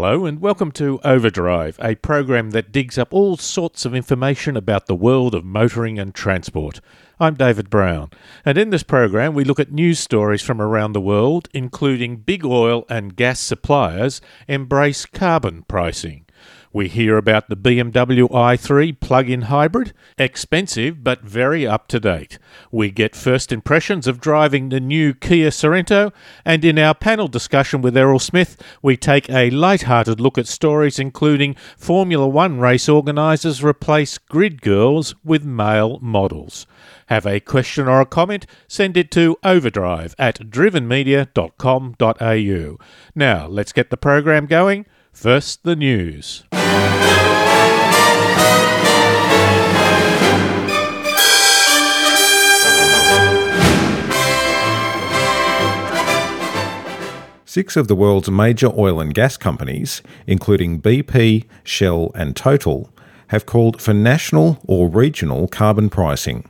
Hello, and welcome to Overdrive, a program that digs up all sorts of information about the world of motoring and transport. I'm David Brown, and in this program, we look at news stories from around the world, including big oil and gas suppliers embrace carbon pricing. We hear about the BMW i3 plug in hybrid, expensive but very up to date. We get first impressions of driving the new Kia Sorento, and in our panel discussion with Errol Smith, we take a light-hearted look at stories including Formula One race organisers replace grid girls with male models. Have a question or a comment? Send it to overdrive at drivenmedia.com.au. Now, let's get the program going. First, the news. Six of the world's major oil and gas companies, including BP, Shell, and Total, have called for national or regional carbon pricing.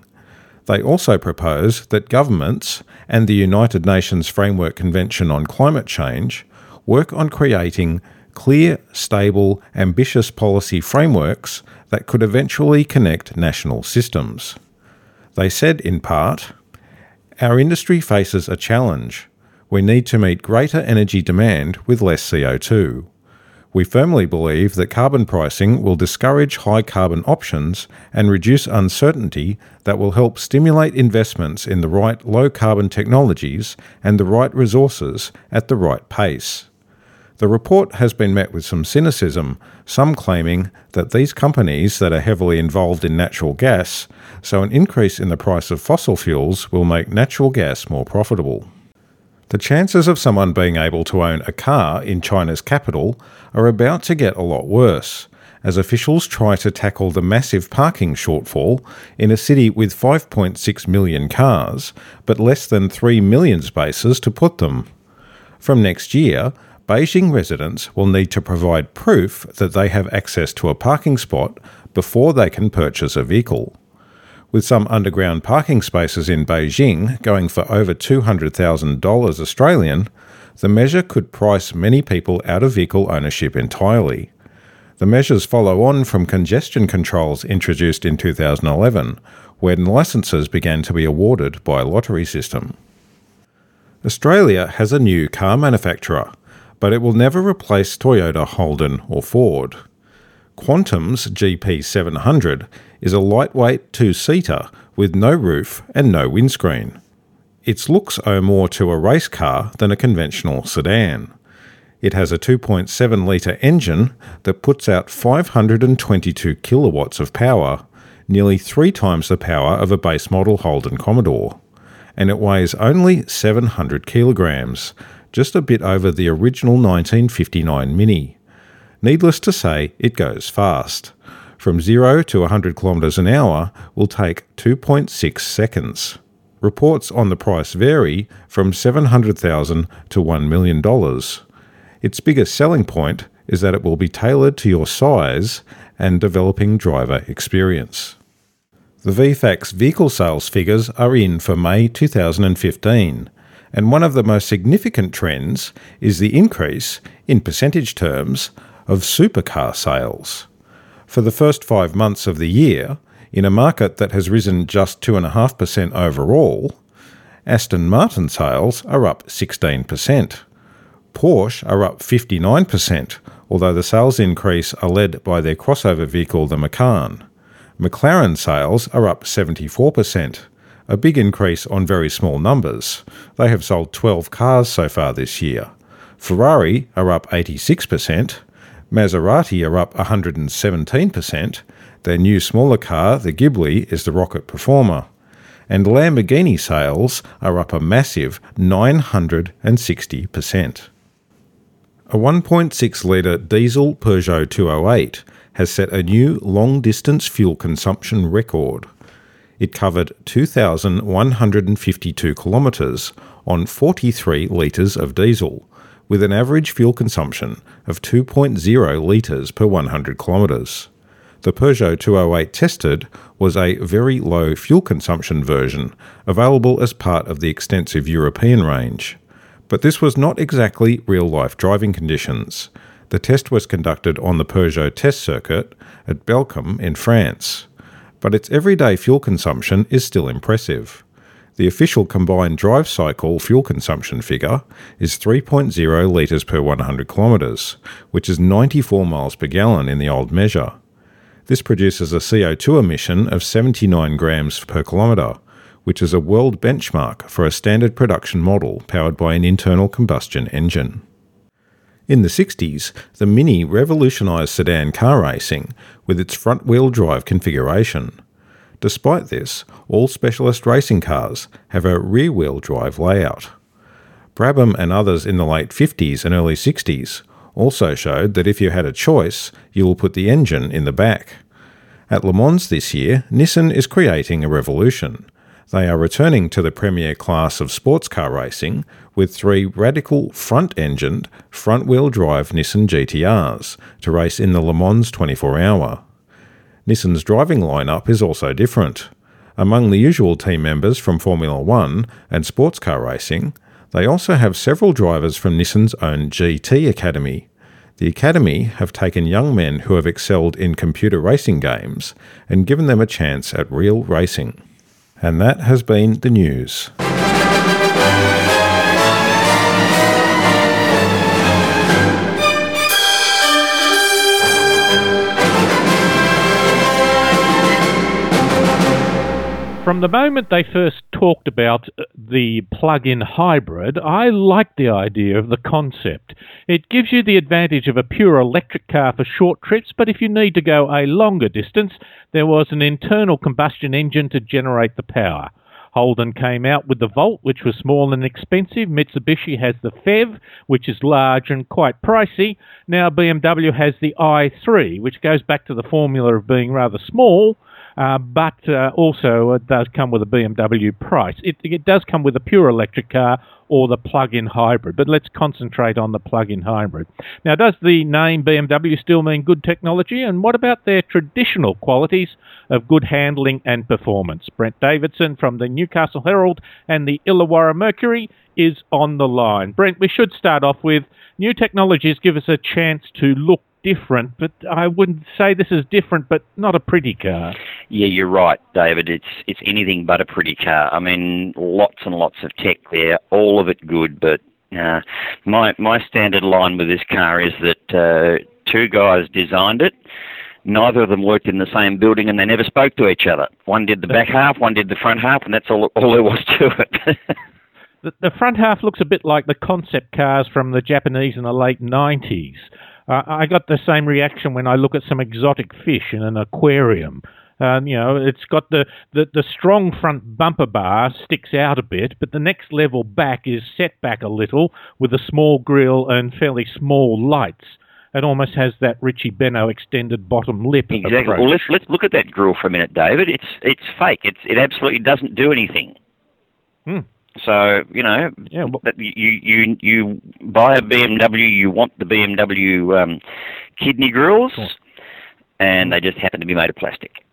They also propose that governments and the United Nations Framework Convention on Climate Change work on creating clear, stable, ambitious policy frameworks that could eventually connect national systems. They said, in part, Our industry faces a challenge. We need to meet greater energy demand with less CO2. We firmly believe that carbon pricing will discourage high carbon options and reduce uncertainty that will help stimulate investments in the right low carbon technologies and the right resources at the right pace. The report has been met with some cynicism, some claiming that these companies that are heavily involved in natural gas, so an increase in the price of fossil fuels will make natural gas more profitable. The chances of someone being able to own a car in China's capital are about to get a lot worse, as officials try to tackle the massive parking shortfall in a city with 5.6 million cars, but less than 3 million spaces to put them. From next year, Beijing residents will need to provide proof that they have access to a parking spot before they can purchase a vehicle. With some underground parking spaces in Beijing going for over $200,000 Australian, the measure could price many people out of vehicle ownership entirely. The measures follow on from congestion controls introduced in 2011, when licences began to be awarded by a lottery system. Australia has a new car manufacturer, but it will never replace Toyota, Holden, or Ford. Quantum's GP700 is a lightweight two seater with no roof and no windscreen. Its looks owe more to a race car than a conventional sedan. It has a 2.7 litre engine that puts out 522 kilowatts of power, nearly three times the power of a base model Holden Commodore, and it weighs only 700 kilograms, just a bit over the original 1959 Mini. Needless to say, it goes fast. From 0 to 100 km an hour will take 2.6 seconds. Reports on the price vary from $700,000 to $1 million. Its biggest selling point is that it will be tailored to your size and developing driver experience. The VFACTS vehicle sales figures are in for May 2015, and one of the most significant trends is the increase, in percentage terms, of supercar sales. For the first five months of the year, in a market that has risen just 2.5% overall, Aston Martin sales are up 16%. Porsche are up 59%, although the sales increase are led by their crossover vehicle, the Macan. McLaren sales are up 74%, a big increase on very small numbers. They have sold 12 cars so far this year. Ferrari are up 86%, Maserati are up 117%, their new smaller car, the Ghibli, is the rocket performer. And Lamborghini sales are up a massive 960%. A 1.6 litre diesel Peugeot 208 has set a new long distance fuel consumption record it covered 2,152 kilometres on 43 litres of diesel, with an average fuel consumption of 2.0 litres per 100 kilometres. The Peugeot 208 tested was a very low fuel consumption version, available as part of the extensive European range. But this was not exactly real life driving conditions. The test was conducted on the Peugeot test circuit at Belchamp in France, but its everyday fuel consumption is still impressive. The official combined drive cycle fuel consumption figure is 3.0 litres per 100 kilometres, which is 94 miles per gallon in the old measure. This produces a CO2 emission of 79 grams per kilometre, which is a world benchmark for a standard production model powered by an internal combustion engine. In the 60s, the Mini revolutionised sedan car racing with its front wheel drive configuration. Despite this, all specialist racing cars have a rear wheel drive layout. Brabham and others in the late 50s and early 60s also showed that if you had a choice, you will put the engine in the back. At Le Mans this year, Nissan is creating a revolution. They are returning to the premier class of sports car racing with three radical front engined, front wheel drive Nissan GTRs to race in the Le Mans 24 hour. Nissan's driving lineup is also different. Among the usual team members from Formula One and sports car racing, they also have several drivers from Nissan's own GT Academy. The Academy have taken young men who have excelled in computer racing games and given them a chance at real racing. And that has been the news. From the moment they first talked about uh, the plug in hybrid, I liked the idea of the concept. It gives you the advantage of a pure electric car for short trips, but if you need to go a longer distance, there was an internal combustion engine to generate the power. Holden came out with the Volt, which was small and expensive. Mitsubishi has the PHEV, which is large and quite pricey. Now BMW has the i3, which goes back to the formula of being rather small uh, but uh, also it does come with a BMW price. It, it does come with a pure electric car or the plug-in hybrid, but let's concentrate on the plug-in hybrid. Now, does the name BMW still mean good technology? And what about their traditional qualities of good handling and performance? Brent Davidson from the Newcastle Herald and the Illawarra Mercury is on the line. Brent, we should start off with new technologies give us a chance to look different, but I wouldn't say this is different, but not a pretty car. Yeah, you're right, David. It's it's anything but a pretty car. I mean, lots and lots of tech there, all of it good, but uh, my my standard line with this car is that uh, two guys designed it. Neither of them worked in the same building, and they never spoke to each other. One did the back half, one did the front half, and that's all all there was to it. the, the front half looks a bit like the concept cars from the Japanese in the late 90s. Uh, I got the same reaction when I look at some exotic fish in an aquarium. Um, you know, it's got the, the, the strong front bumper bar sticks out a bit, but the next level back is set back a little with a small grille and fairly small lights. It almost has that Richie Benaud extended bottom lip. Exactly. Approach. Well, let's let's look at that grill for a minute, David. It's it's fake. It's it absolutely doesn't do anything. Hmm. So you know, yeah, well, you you you buy a BMW, you want the BMW um, kidney grills, and they just happen to be made of plastic.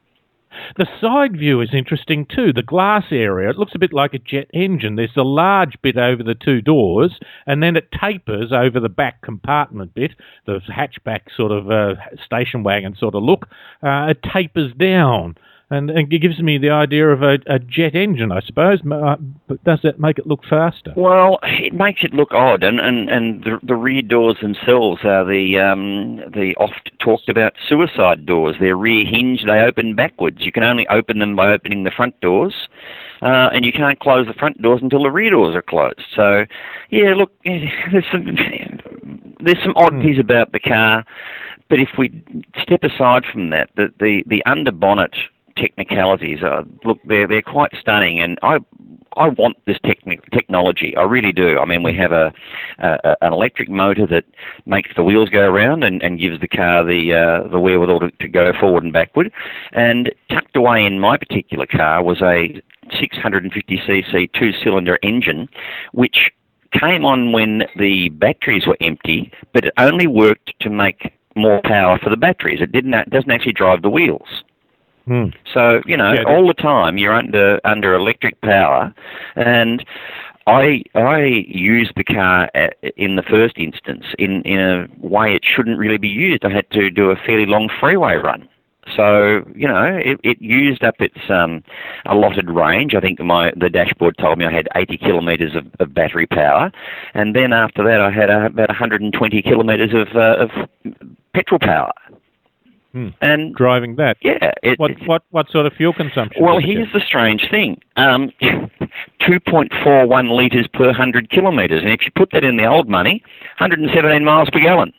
The side view is interesting too. The glass area, it looks a bit like a jet engine. There's a large bit over the two doors, and then it tapers over the back compartment bit, the hatchback sort of uh, station wagon sort of look. Uh, it tapers down and, and it gives me the idea of a, a jet engine, I suppose. Uh, but does that make it look faster? Well, it makes it look odd, and and, and the, the rear doors themselves are the um, the oft talked about suicide doors. They're rear hinge; they open backwards. You can only open them by opening the front doors. Uh, and you can't close the front doors until the rear doors are closed. So, yeah, look, there's some there's some oddities hmm. about the car, but if we step aside from that, the the, the under bonnet technicalities. Uh, look, they're they're quite stunning, and I I want this techni- technology. I really do. I mean, we have a, a, an electric motor that makes the wheels go around and, and gives the car the uh, the wherewithal to, to go forward and backward. And tucked away in my particular car was a 650cc two-cylinder engine, which came on when the batteries were empty, but it only worked to make more power for the batteries. It didn't. It doesn't actually drive the wheels. Mm. So you know, yeah, all the time you're under under electric power, and I I used the car at, in the first instance in in a way it shouldn't really be used. I had to do a fairly long freeway run. So you know, it, it used up its um, allotted range. I think my the dashboard told me I had 80 kilometres of, of battery power, and then after that I had uh, about 120 kilometres of, uh, of petrol power. Hmm. And Driving that. yeah, it, What what what sort of fuel consumption? well, here's the strange thing: um, 2.41 litres per 100 kilometres, and if you put that in the old money, 117 miles per gallon.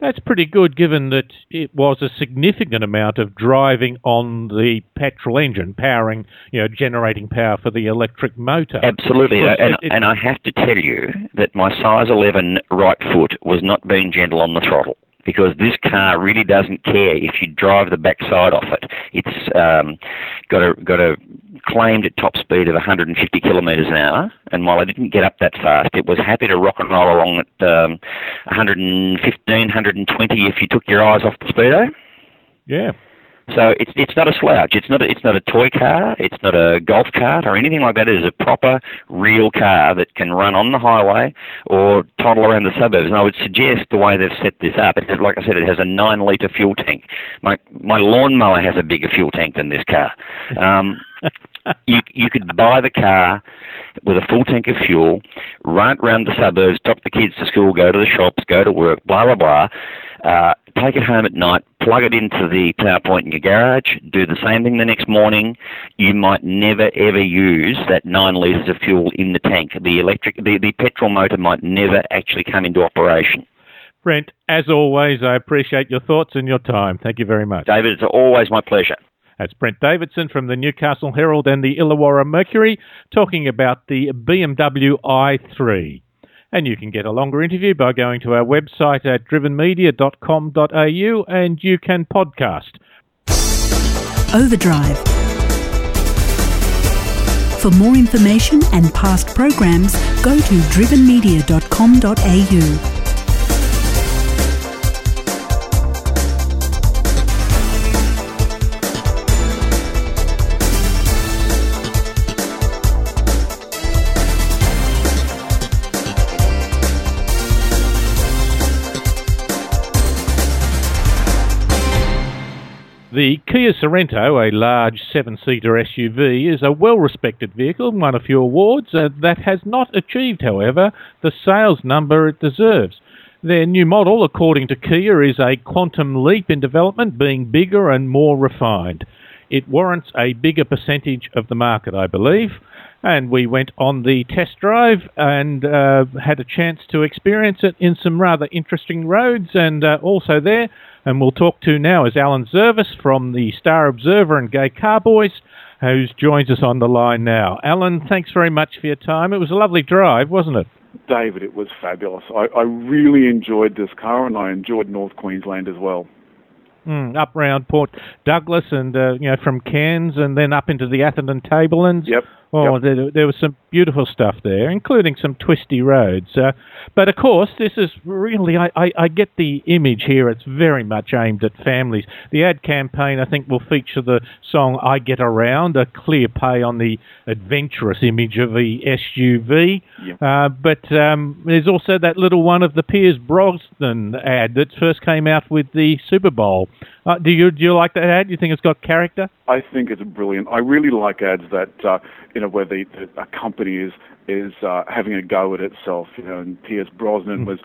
That's pretty good, given that it was a significant amount of driving on the petrol engine, powering, you know, generating power for the electric motor. Absolutely, and, it- it- and I have to tell you that my size 11 right foot was not being gentle on the throttle. Because this car really doesn't care if you drive the backside off it. It's um, got a got a claimed top speed of 150 kilometres an hour, and while I didn't get up that fast, it was happy to rock and roll along at um, 115, 120 if you took your eyes off the speedo. Yeah. So it's it's not a slouch. It's not a, it's not a toy car. It's not a golf cart or anything like that. It is a proper, real car that can run on the highway or toddle around the suburbs. And I would suggest the way they've set this up. It like I said, it has a nine litre fuel tank. My my lawnmower has a bigger fuel tank than this car. Um, you you could buy the car with a full tank of fuel, run around the suburbs, drop the kids to school, go to the shops, go to work, blah blah blah. Uh, take it home at night, plug it into the power point in your garage, do the same thing the next morning. You might never ever use that nine litres of fuel in the tank. The electric, the, the petrol motor might never actually come into operation. Brent, as always, I appreciate your thoughts and your time. Thank you very much. David, it's always my pleasure. That's Brent Davidson from the Newcastle Herald and the Illawarra Mercury talking about the BMW i3. And you can get a longer interview by going to our website at drivenmedia.com.au and you can podcast. Overdrive. For more information and past programs, go to drivenmedia.com.au. The Kia Sorento, a large seven seater SUV, is a well respected vehicle, and won a few awards, uh, that has not achieved, however, the sales number it deserves. Their new model, according to Kia, is a quantum leap in development, being bigger and more refined. It warrants a bigger percentage of the market, I believe. And we went on the test drive and uh, had a chance to experience it in some rather interesting roads and uh, also there. And we'll talk to now is Alan Zervis from the Star Observer and Gay Carboys, who joins us on the line now. Alan, thanks very much for your time. It was a lovely drive, wasn't it? David, it was fabulous. I, I really enjoyed this car, and I enjoyed North Queensland as well. Mm, up round Port Douglas and uh, you know from Cairns and then up into the Atherton Tablelands. Yep. Oh, Yep. there, there was some beautiful stuff there, including some twisty roads. Uh, but of course, this is really, I, I, I get the image here. It's very much aimed at families. The ad campaign, I think, will feature the song I Get Around, a clear pay on the adventurous image of the SUV. Yep. Uh, but um, there's also that little one of the Pierce Brosnan ad that first came out with the Super Bowl. Uh, do you do you like that ad? Do you think it's got character? I think it's brilliant. I really like ads that uh, you know where the, the a company is is uh, having a go at itself. You know, and Pierce Brosnan was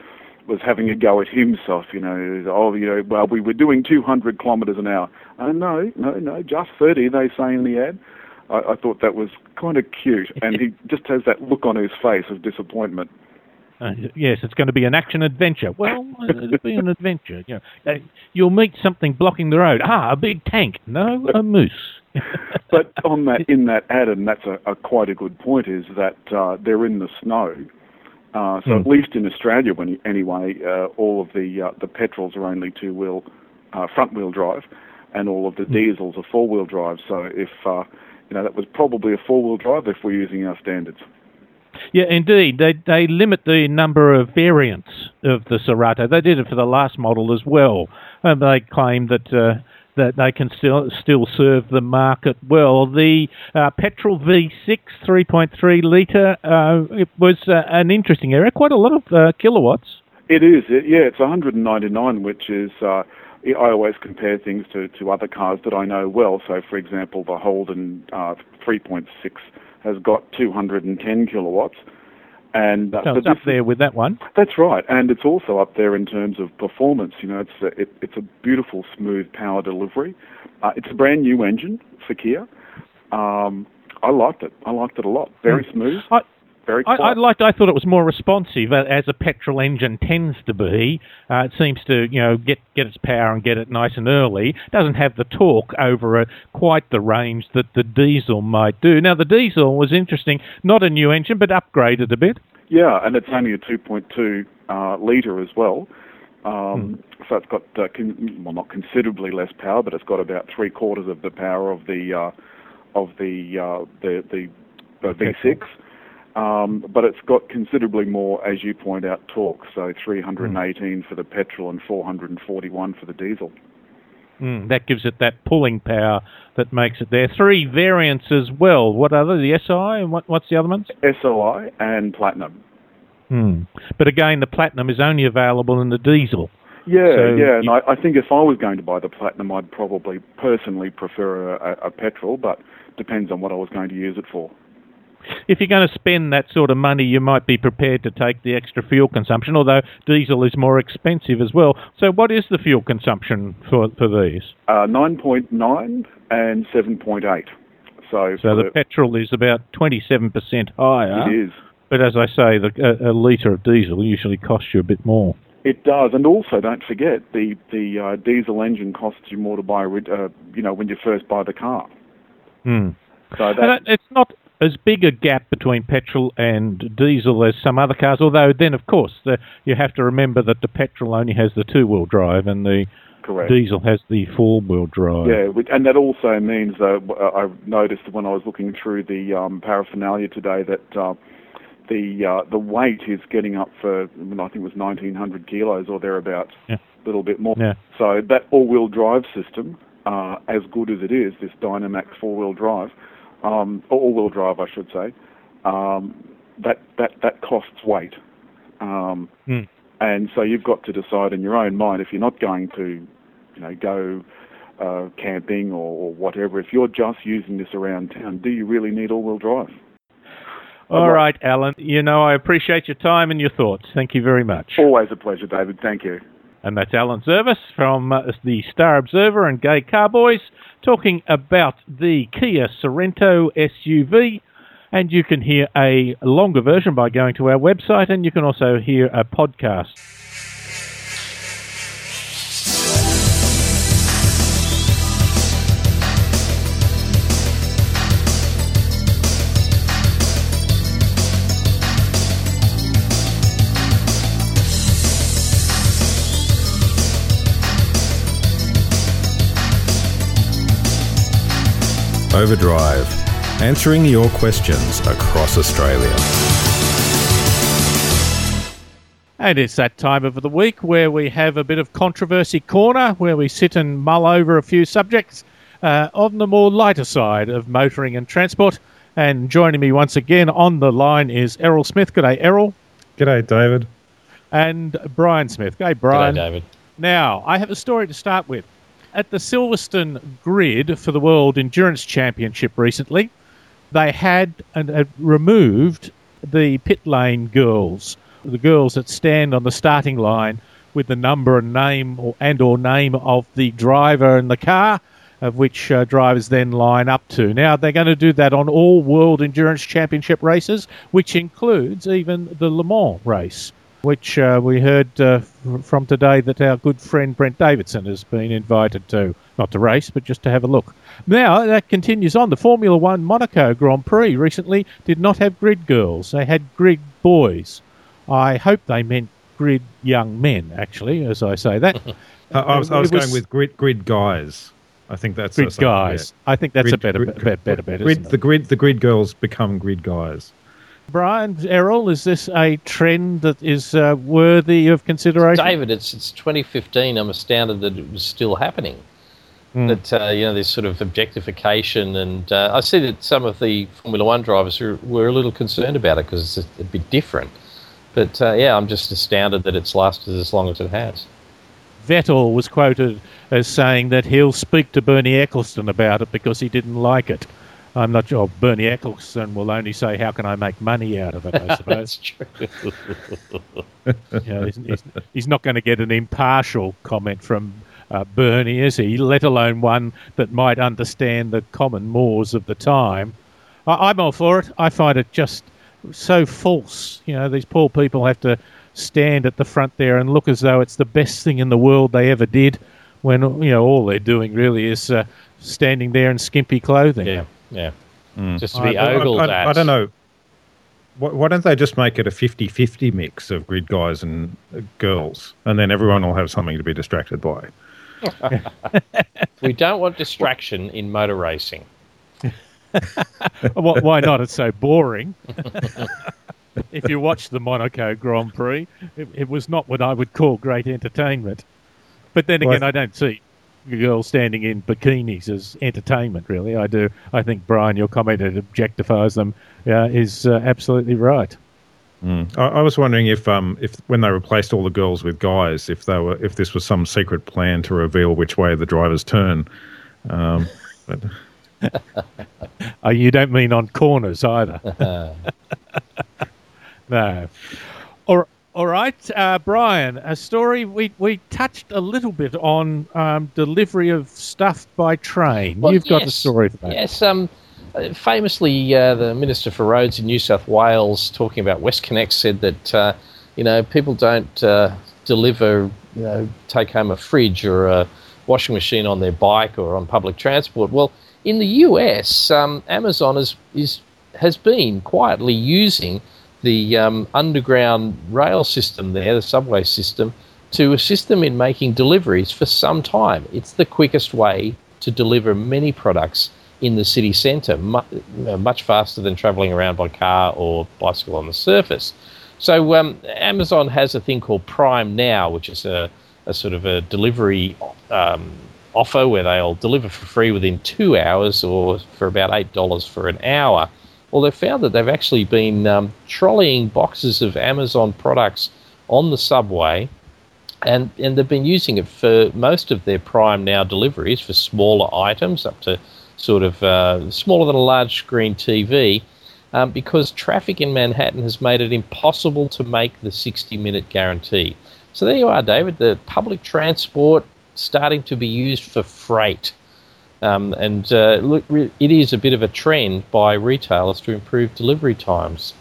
was having a go at himself. You know, oh, you know, well, we were doing 200 kilometres an hour. Oh no, no, no, just 30. They say in the ad. I, I thought that was kind of cute, and he just has that look on his face of disappointment. Uh, yes, it's going to be an action adventure. Well, it'll be an adventure. You know, uh, you'll meet something blocking the road. Ah, a big tank. No, a moose. but on that, in that ad, and that's a, a quite a good point, is that uh, they're in the snow. Uh, so Mm. at least in Australia, when anyway, uh, all of the uh, the petrols are only two wheel, uh, front wheel drive, and all of the diesels are four wheel drive. So if uh, you know that was probably a four wheel drive if we're using our standards. Yeah, indeed. They they limit the number of variants of the Sorento. They did it for the last model as well. And they claim that uh, that they can still still serve the market well. The uh, petrol V6 3.3 litre uh, it was uh, an interesting area, quite a lot of uh, kilowatts. It is, it, yeah. It's 199, which is. Uh, I always compare things to, to other cars that I know well. So, for example, the Holden uh, 3.6 has got 210 kilowatts. And uh, so it's up there with that one. That's right, and it's also up there in terms of performance. You know, it's a, it, it's a beautiful, smooth power delivery. Uh, it's a brand new engine for Kia. Um, I liked it. I liked it a lot. Very mm. smooth. I, very I, I, liked. I thought it was more responsive, uh, as a petrol engine tends to be. Uh, it seems to, you know, get get its power and get it nice and early. It doesn't have the torque over a, quite the range that the diesel might do. Now, the diesel was interesting. Not a new engine, but upgraded a bit. Yeah, and it's only a 2.2 uh, litre as well. Um, hmm. So it's got, uh, con- well, not considerably less power, but it's got about three quarters of the power of the uh, of the uh, the the, the V6. Um, but it's got considerably more, as you point out, torque. So 318 mm. for the petrol and 441 for the diesel. Mm, that gives it that pulling power that makes it there. Three variants as well. What are they? The SI and what, what's the other ones? SLi and Platinum. Mm. But again, the Platinum is only available in the diesel. Yeah, so yeah, and I, I, think if I was going to buy the Platinum, I'd probably personally prefer a, a petrol, but depends on what I was going to use it for if you're going to spend that sort of money, you might be prepared to take the extra fuel consumption, although diesel is more expensive as well. So, what is the fuel consumption for, for these? Uh, 9.9 and 7.8. So, so the, the, petrol is about 27% higher. It is. But as I say, the, a, a litre of diesel usually costs you a bit more. It does, and also don't forget the the uh, diesel engine costs you more to buy, uh, you know, when you first buy the car. Hmm. So that, it's not as big a gap between petrol and diesel as some other cars. Although then, of course, the, you have to remember that the petrol only has the two-wheel drive and the Correct. diesel has the four-wheel drive. Yeah, and that also means uh, I noticed when I was looking through the um, paraphernalia today that. Uh, the uh, the weight is getting up for I think it was 1900 kilos or thereabouts, yeah. a little bit more. Yeah. So that all-wheel drive system, uh, as good as it is, this Dynamax four-wheel drive, um, all-wheel drive, I should say, um, that that that costs weight, um, mm. and so you've got to decide in your own mind if you're not going to, you know, go uh, camping or, or, whatever. If you're just using this around town, do you really need all-wheel drive? All right, Alan. You know, I appreciate your time and your thoughts. Thank you very much. Always a pleasure, David. Thank you. And that's Alan Zervis from uh, the Star Observer and Gay Carboys talking about the Kia Sorento SUV. And you can hear a longer version by going to our website, and you can also hear a podcast. Overdrive, answering your questions across Australia. And it's that time of the week where we have a bit of controversy corner, where we sit and mull over a few subjects uh, on the more lighter side of motoring and transport. And joining me once again on the line is Errol Smith. G'day, Errol. G'day, David. And Brian Smith. G'day, Brian. G'day, David. Now, I have a story to start with at the Silverstone grid for the World Endurance Championship recently, they had, and had removed the pit lane girls, the girls that stand on the starting line with the number and name or, and or name of the driver and the car, of which uh, drivers then line up to. Now they're going to do that on all World Endurance Championship races, which includes even the Le Mans race which uh, we heard uh, from today that our good friend Brent Davidson has been invited to, not to race, but just to have a look. Now, that continues on. The Formula One Monaco Grand Prix recently did not have grid girls, they had grid boys. I hope they meant grid young men, actually, as I say that. I was, I was, was going with grid, grid guys. I think that's grid guys. Yeah. I think that's grid, a better, grid, better, better, better. Grid, the grid, the grid girls become grid guys. Brian Errol, is this a trend that is uh, worthy of consideration? David, it's it's 2015. I'm astounded that it was still happening. Mm. That uh, you know, there's sort of objectification, and uh, I see that some of the Formula One drivers were, were a little concerned about it because it's a, a, bit different. But uh, yeah, I'm just astounded that it's lasted as long as it has. Vettel was quoted as saying that he'll speak to Bernie Ecclestone about it because he didn't like it. I'm not sure. Bernie Ecclestone will only say, "How can I make money out of it?" I suppose. That's true. he's, he's, he's, not going to get an impartial comment from uh, Bernie, is he? Let alone one that might understand the common mores of the time. I, I'm all for it. I find it just so false. You know, these poor people have to stand at the front there and look as though it's the best thing in the world they ever did, when you know all they're doing really is uh, standing there in skimpy clothing. Yeah. Yeah. Mm. Just to be I, ogled I, I, I, don't know. Why, why, don't they just make it a 50 50 mix of grid guys and uh, girls? And then everyone will have something to be distracted by. we don't want distraction in motor racing. well, why not? It's so boring. if you watch the Monaco Grand Prix, it, it, was not what I would call great entertainment. But then again, well, I don't see girls standing in bikinis as entertainment. Really, I do. I think Brian, your comment that objectifies them uh, is uh, absolutely right. Mm. I, I, was wondering if, um, if when they replaced all the girls with guys, if they were, if this was some secret plan to reveal which way the drivers turn. Um, oh, you don't mean on corners either. no. Or all right, uh, Brian, a story we, we touched a little bit on um, delivery of stuff by train. Well, You've yes, got a story for that. Yes, um, famously, uh, the Minister for Roads in New South Wales, talking about WestConnex, said that uh, you know people don't uh, deliver, you know, take home a fridge or a washing machine on their bike or on public transport. Well, in the US, um, Amazon is, is has been quietly using the um, underground rail system there, the subway system, to assist them in making deliveries for some time. It's the quickest way to deliver many products in the city centre, much faster than travelling around by car or bicycle on the surface. So um, Amazon has a thing called Prime Now, which is a, a sort of a delivery um, offer where they'll deliver for free within two hours or for about $8 for an hour. Well, they've found that they've actually been um, trolleying boxes of Amazon products on the subway, and, and they've been using it for most of their Prime Now deliveries for smaller items, up to sort of uh, smaller than a large screen TV, um, because traffic in Manhattan has made it impossible to make the 60 minute guarantee. So there you are, David. The public transport starting to be used for freight. Um, and uh, look, it is a bit of a trend by retailers to improve delivery times.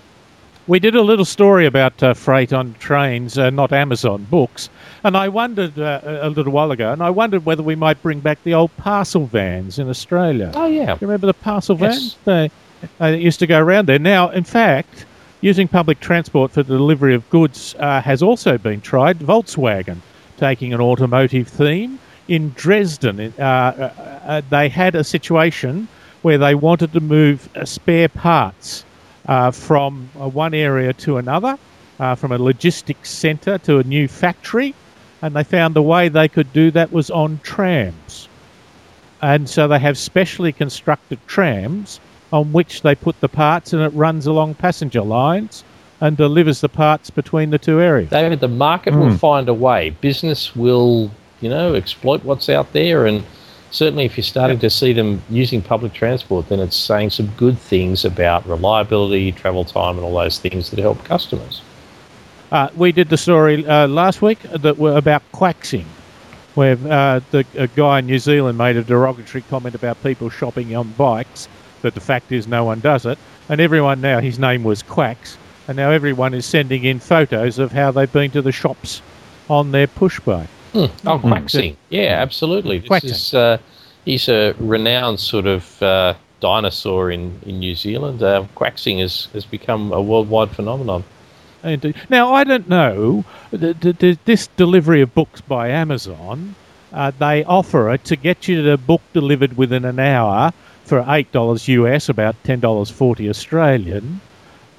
We did a little story about uh, freight on trains, uh, not Amazon books, and I wondered uh, a little while ago, and I wondered whether we might bring back the old parcel vans in Australia. Oh yeah, you remember the parcel yes. vans? They, used to go around there. Now, in fact, using public transport for the delivery of goods uh, has also been tried. Volkswagen taking an automotive theme in Dresden, uh, uh, uh, they had a situation where they wanted to move uh, spare parts uh, from uh, one area to another, from a logistics centre to a new factory, and they found the way they could do that was on trams. And so they have specially constructed trams on which they put the parts, and it runs along passenger lines and delivers the parts between the two areas. David, the market mm. will hmm. find a way. Business will you know, exploit what's out there. And certainly, if you're starting to see them using public transport, then it's saying some good things about reliability, travel time, and all those things that help customers. Uh, we did the story uh, last week that were about quaxing, where uh, the a guy in New Zealand made a derogatory comment about people shopping on bikes. That the fact is, no one does it, and everyone now his name was Quax, and now everyone is sending in photos of how they've been to the shops on their push bike. Mm. Oh, Quaxing. Yeah, absolutely. This is, uh, he's a renowned sort of uh, dinosaur in, in New Zealand. Uh, Quaxing has, has become a worldwide phenomenon. Indeed. Now, I don't know, this delivery of books by Amazon, uh, they offer it to get you the book delivered within an hour for $8 US, about $10.40 Australian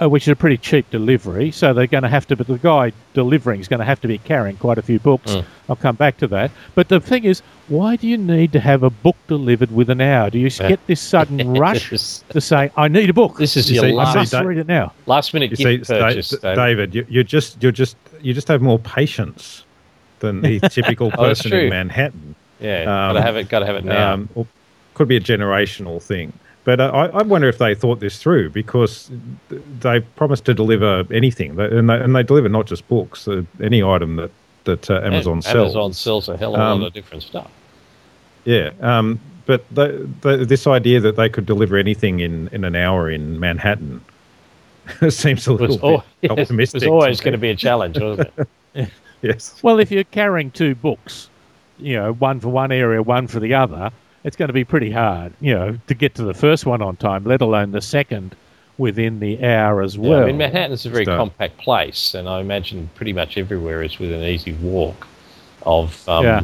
uh, which is a pretty cheap delivery. So they're going to have to, but the guy delivering is going to have to be carrying quite a few books. Mm. I'll come back to that. But the thing is, why do you need to have a book delivered with an hour? Do you get this sudden rush to say, "I need a book"? This is You your see- I last, must read it now. last minute You gift see, purchase. David. David, you, you're just you're just you just have more patience than the typical Oh, person true. in Manhattan. Yeah, Um, gotta have it. Gotta have it now. Um, or could be a generational thing. But I, I wonder if they thought this through because they promised to deliver anything, and they, and they deliver not just books, uh, any item that that uh, Amazon And sells. Amazon sells a hell of a Um, lot of different stuff. Yeah, um, but the, the, this idea that they could deliver anything in, in an hour in Manhattan seems a It was, little al- bit yes, it optimistic. was always going to be a challenge, wasn't it? yes. Well, if you're carrying two books, you know, one for one area, one for the other, it's going to be pretty hard, you know, to get to the first one on time, let alone the second within the hour as Yeah, well. I mean, Manhattan's a very Start. compact place, and I imagine pretty much everywhere is within an easy walk of, um, Yeah.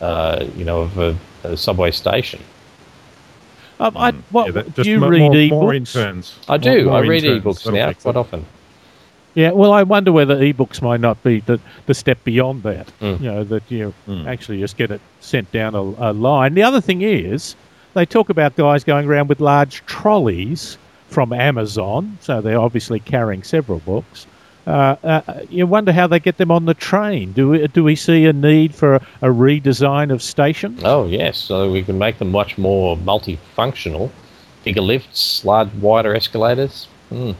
uh, you know, of a, a subway station. Um, I, what, Yeah, do you mo- read more, ebooks? more interns. I do. more I read interns. ebooks That'll now quite it. often. Yeah, well, I wonder whether ebooks might not be the, the step beyond that. Mm. You know, that you Mm. actually just get it sent down a, a line. The other thing is, they talk about guys going around with large trolleys from Amazon, so they're obviously carrying several books. Uh, uh, you wonder how they get them on the train. Do we, do we see a need for a, a redesign of stations? Oh, yes. So we can make them much more multifunctional. Bigger lifts, large, wider escalators. Mm.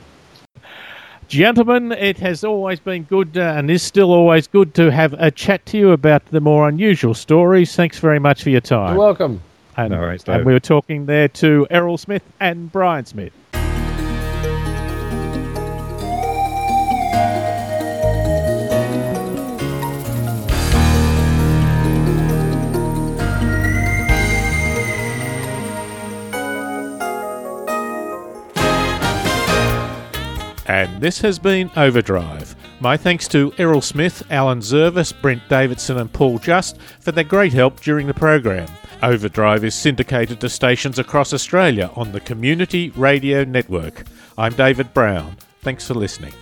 Gentlemen, it has always been good uh, and is still always good to have a chat to you about the more unusual stories. Thanks very much for your time. You're welcome. And, No worries, and we were talking there to Errol Smith and Brian Smith. And this has been Overdrive. My thanks to Errol Smith, Alan Zervis, Brent Davidson, and Paul Just for their great help during the program. Overdrive is syndicated to stations across Australia on the Community Radio Network. I'm David Brown. Thanks for listening.